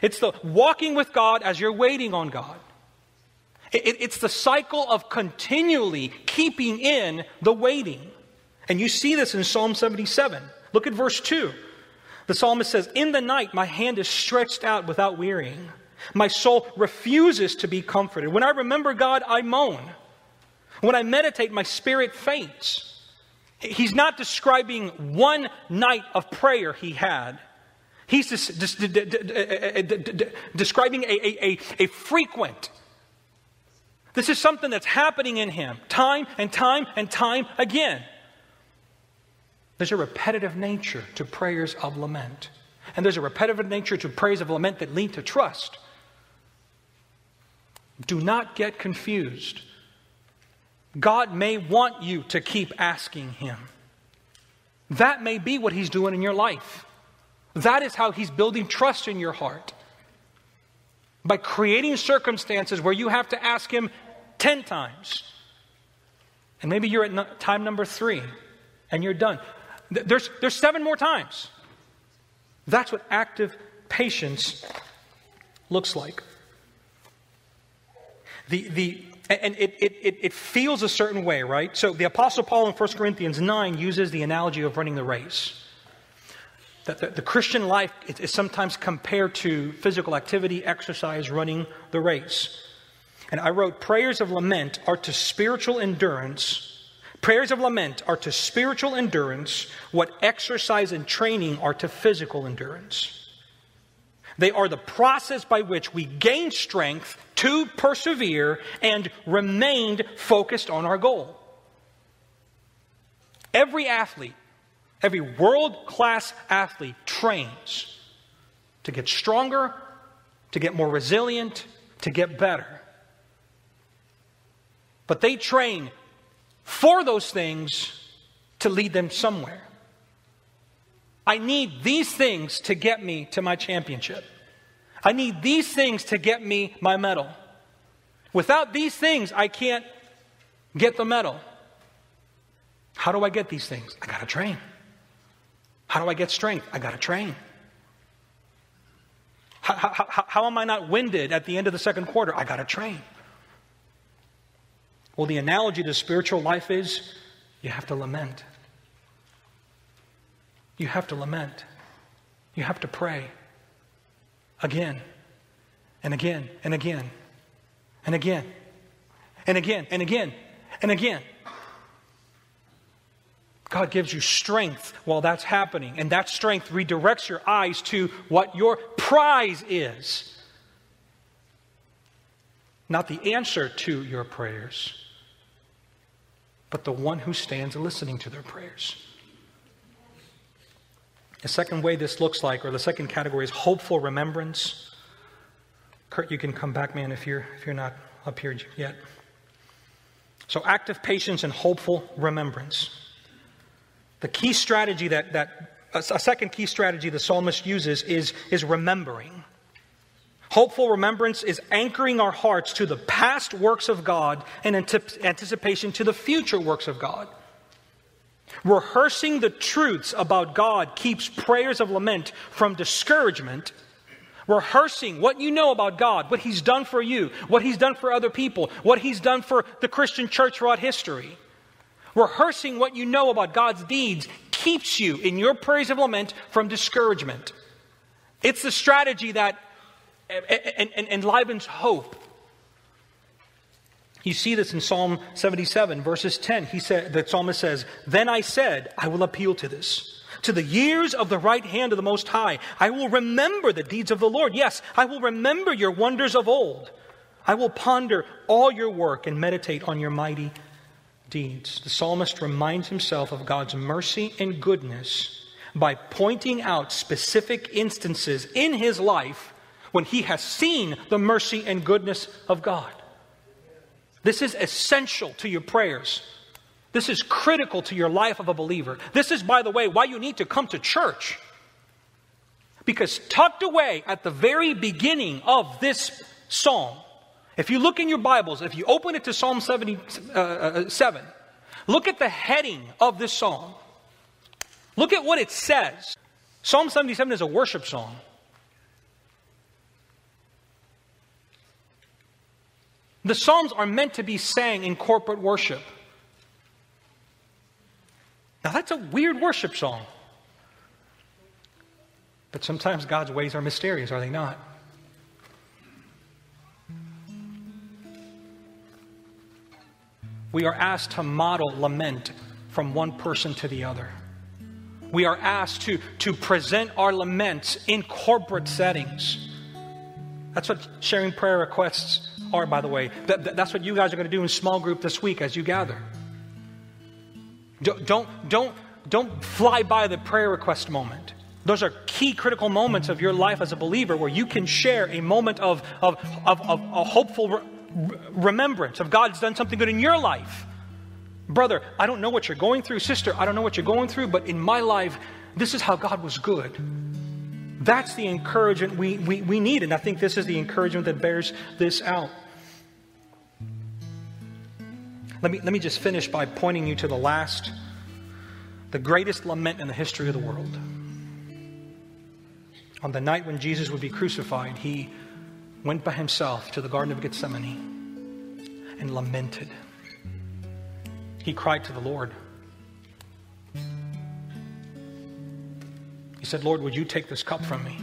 It's the walking with God as you're waiting on God. It, it's the cycle of continually keeping in the waiting. And you see this in Psalm 77. Look at verse 2. The psalmist says, In the night my hand is stretched out without wearying. My soul refuses to be comforted. When I remember God, I moan. When I meditate, my spirit faints. He's not describing one night of prayer he had. He's describing a, a, frequent. This is something that's happening in him time and time and time again. There's a repetitive nature to prayers of lament. And there's a repetitive nature to prayers of lament that lead to trust. Do not get confused. God may want you to keep asking Him. That may be what He's doing in your life. That is how He's building trust in your heart. By creating circumstances where you have to ask Him 10 times. And maybe you're at time number three and you're done. There's, there's seven more times. That's what active patience looks like. The, the, and it, it, it feels a certain way, right? So the Apostle Paul in 1 Corinthians 9 uses the analogy of running the race. That the, the Christian life is sometimes compared to physical activity, exercise, running the race. And I wrote, prayers of lament are to spiritual endurance. Prayers of lament are to spiritual endurance what exercise and training are to physical endurance. They are the process by which we gain strength to persevere and remained focused on our goal. Every athlete, every world class athlete trains to get stronger, to get more resilient, to get better. But they train for those things to lead them somewhere. I need these things to get me to my championship. I need these things to get me my medal. Without these things, I can't get the medal. How do I get these things? I got to train. How do I get strength? I got to train. How, how, how, am I not winded at the end of the second quarter? I got to train. Well, the analogy to spiritual life is you have to lament. You have to lament. You have to pray again and again and again and again and again and again and again. God gives you strength while that's happening, and that strength redirects your eyes to what your prize is. Not the answer to your prayers, but the one who stands listening to their prayers. The second way this looks like, or the second category, is hopeful remembrance. Kurt, you can come back, man, if you're, if you're not up here yet. So, active patience and hopeful remembrance. The key strategy that, that a, second key strategy the psalmist uses is, is remembering. Hopeful remembrance is anchoring our hearts to the past works of God and anticipation to the future works of God. Rehearsing the truths about God keeps prayers of lament from discouragement. Rehearsing what you know about God, what He's done for you, what He's done for other people, what He's done for the Christian church throughout history. Rehearsing what you know about God's deeds keeps you in your prayers of lament from discouragement. It's the strategy that enlivens hope. You see this in Psalm 77, verses 10. He said, the psalmist says, Then I said, I will appeal to this, to the years of the right hand of the Most High. I will remember the deeds of the Lord. Yes, I will remember your wonders of old. I will ponder all your work and meditate on your mighty deeds. The psalmist reminds himself of God's mercy and goodness by pointing out specific instances in his life when he has seen the mercy and goodness of God. This is essential to your prayers. This is critical to your life of a believer. This is, by the way, why you need to come to church. Because tucked away at the very beginning of this psalm, if you look in your Bibles, if you open it to Psalm 77, uh, uh, look at the heading of this psalm. Look at what it says. Psalm 77 is a worship song. The Psalms are meant to be sang in corporate worship. Now, that's a weird worship song. But sometimes God's ways are mysterious, are they not? We are asked to model lament from one person to the other. We are asked to, to present our laments in corporate settings. That's what sharing prayer requests are, by the way. That, that's what you guys are going to do in small group this week as you gather. Don't, don't, don't, don't fly by the prayer request moment. Those are key critical moments of your life as a believer where you can share a moment of, of, of, of a hopeful re- remembrance of God's done something good in your life. Brother, I don't know what you're going through. Sister, I don't know what you're going through, but in my life, this is how God was good. That's the encouragement we, we, we need, and I think this is the encouragement that bears this out. Let me, let me just finish by pointing you to the last, the greatest lament in the history of the world. On the night when Jesus would be crucified, he went by himself to the Garden of Gethsemane and lamented. He cried to the Lord. Said, Lord, would you take this cup from me?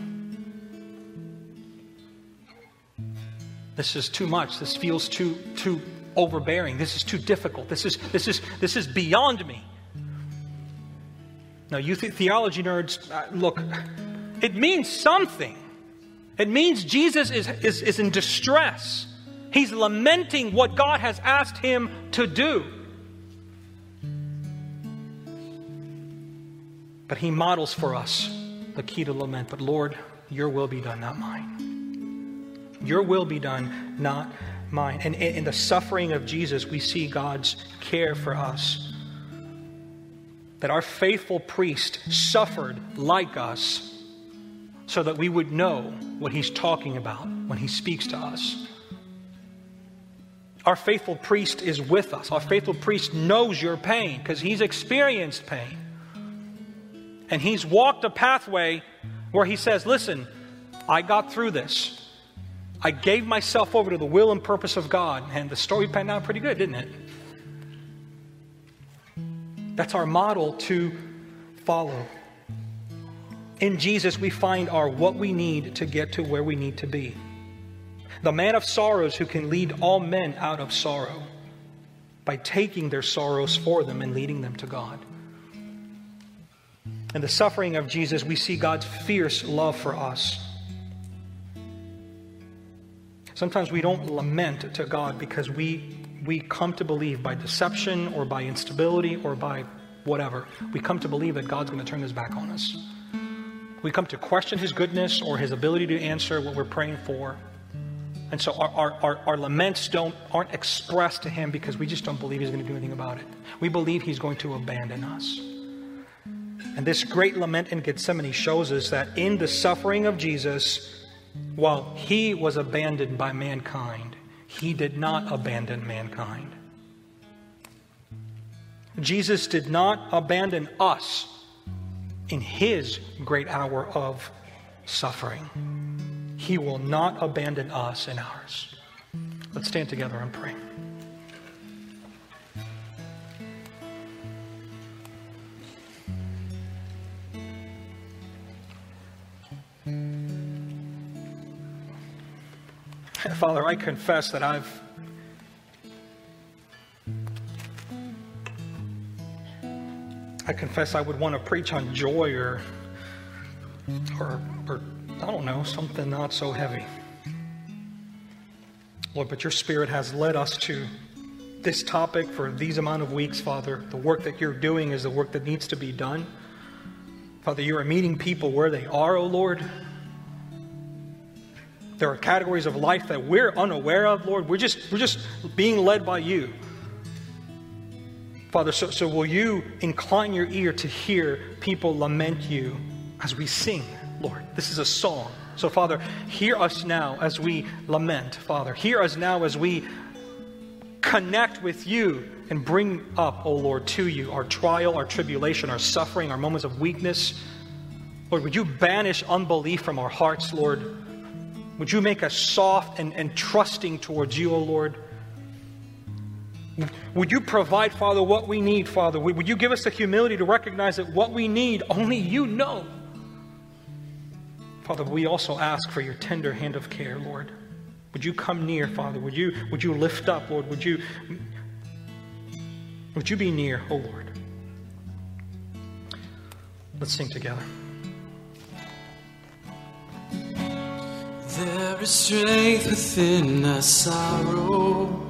This is too much. This feels too, too overbearing. This is too difficult. This is, this is, this is beyond me. Now, you th- theology nerds, uh, look, it means something. It means Jesus is, is, is in distress. He's lamenting what God has asked him to do. But he models for us the key to lament. But Lord, your will be done, not mine. Your will be done, not mine. And in the suffering of Jesus, we see God's care for us. That our faithful priest suffered like us so that we would know what he's talking about when he speaks to us. Our faithful priest is with us. Our faithful priest knows your pain because he's experienced pain. And he's walked a pathway where he says, Listen, I got through this. I gave myself over to the will and purpose of God. And the story panned out pretty good, didn't it? That's our model to follow. In Jesus, we find our what we need to get to where we need to be. The man of sorrows who can lead all men out of sorrow by taking their sorrows for them and leading them to God. In the suffering of Jesus, we see God's fierce love for us. Sometimes we don't lament to God because we, we come to believe by deception or by instability or by whatever. We come to believe that God's going to turn his back on us. We come to question his goodness or his ability to answer what we're praying for. And so our, our, our, our, laments don't, aren't expressed to him because we just don't believe he's going to do anything about it. We believe he's going to abandon us. And this great lament in Gethsemane shows us that in the suffering of Jesus, while he was abandoned by mankind, he did not abandon mankind. Jesus did not abandon us in his great hour of suffering. He will not abandon us in ours. Let's stand together and pray. Father, I confess that I've I confess I would want to preach on joy or or or I don't know, something not so heavy. Lord, but your spirit has led us to this topic for these amount of weeks, Father. The work that you're doing is the work that needs to be done. Father, you are meeting people where they are, O oh Lord. There are categories of life that we're unaware of, Lord. We're just, we're just being led by you. Father, so, so will you incline your ear to hear people lament you as we sing, Lord? This is a song. So, Father, hear us now as we lament, Father. Hear us now as we connect with you and bring up, O oh Lord, to you our trial, our tribulation, our suffering, our moments of weakness. Lord, would you banish unbelief from our hearts, Lord? Would you make us soft and, and trusting towards you, O Lord? Would you provide, Father, what we need, Father? Would you give us the humility to recognize that what we need, only you know? Father, we also ask for your tender hand of care, Lord. Would you come near, Father? Would you, would you lift up, Lord? Would you, would you be near, O oh Lord? Let's sing together. There is strength within our sorrow.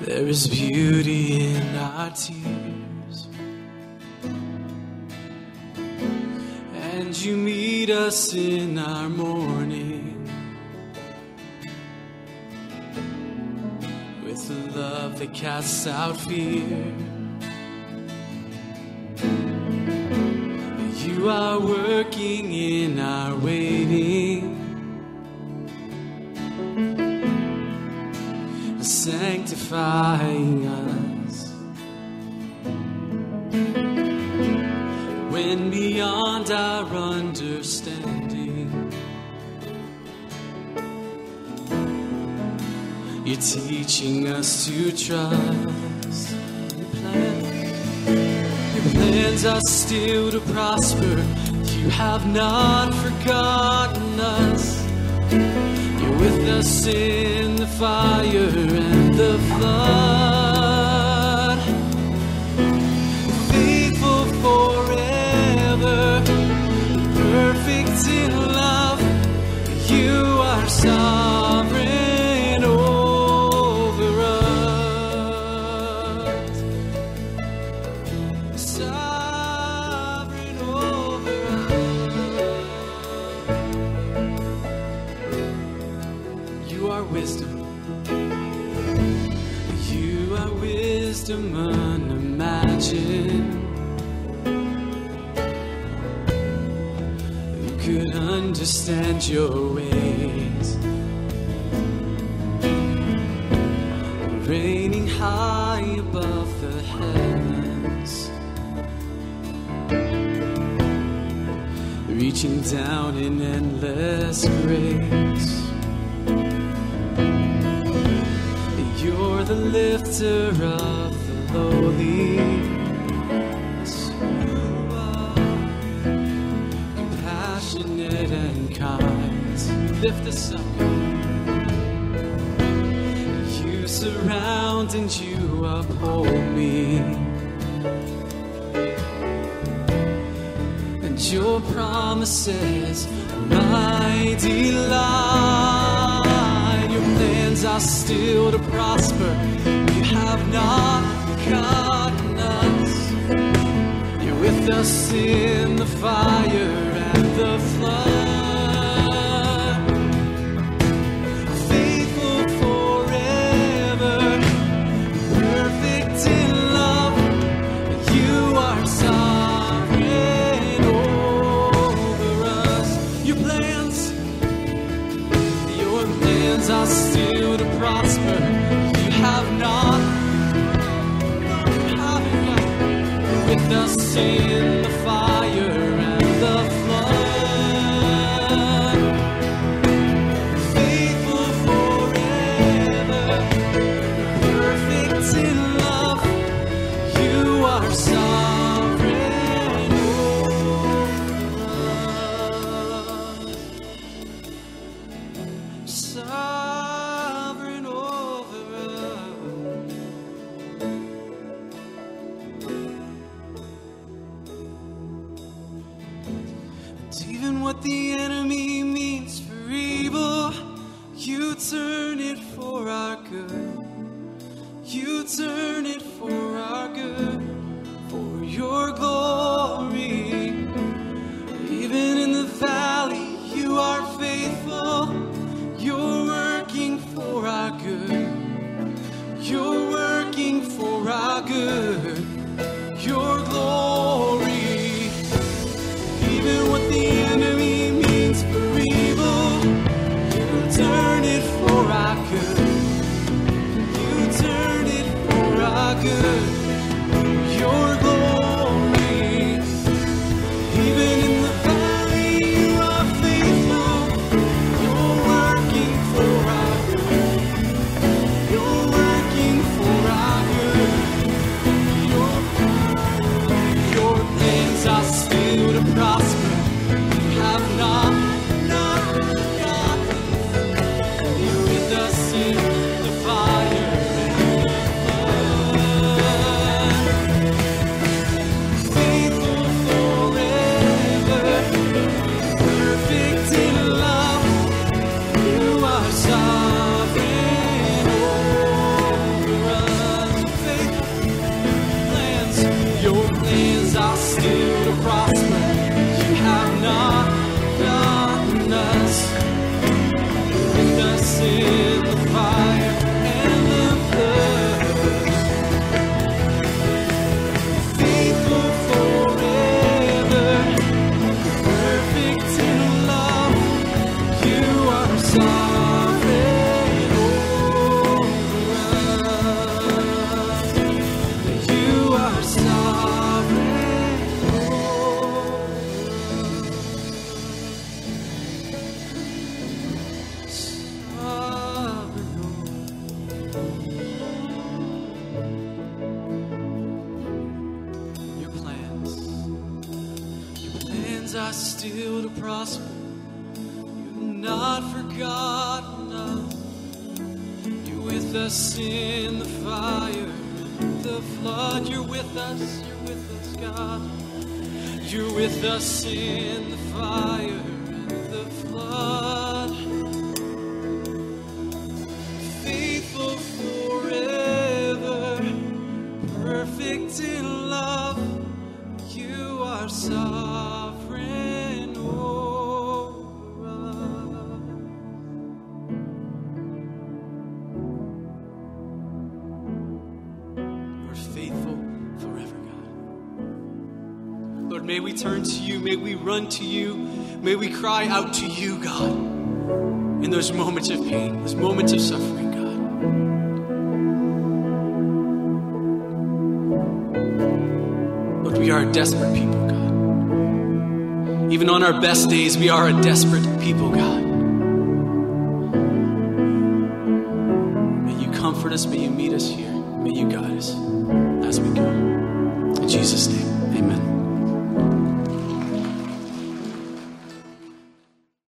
There is beauty in our tears. And you meet us in our mourning with a love that casts out fear. You are working in our waiting, sanctifying us. When beyond our understanding, you're teaching us to trust plans are still to prosper. You have not forgotten us. You're with us in the fire and the flood. Faithful forever, perfect in wisdom unimagined. Who could understand your ways? Reigning high above the heavens, reaching down in endless grace. You're the lifter of Lift us up. You surround and you uphold me. And your promises, my delight Your plans are still to prosper. You have not You're with us in the fire and the flood. ainda assim. May we run to you. May we cry out to you, God, in those moments of pain, those moments of suffering. God. But we are a desperate people, God. Even on our best days, we are a desperate people, God. May you comfort us, may you meet us here, may you guide us.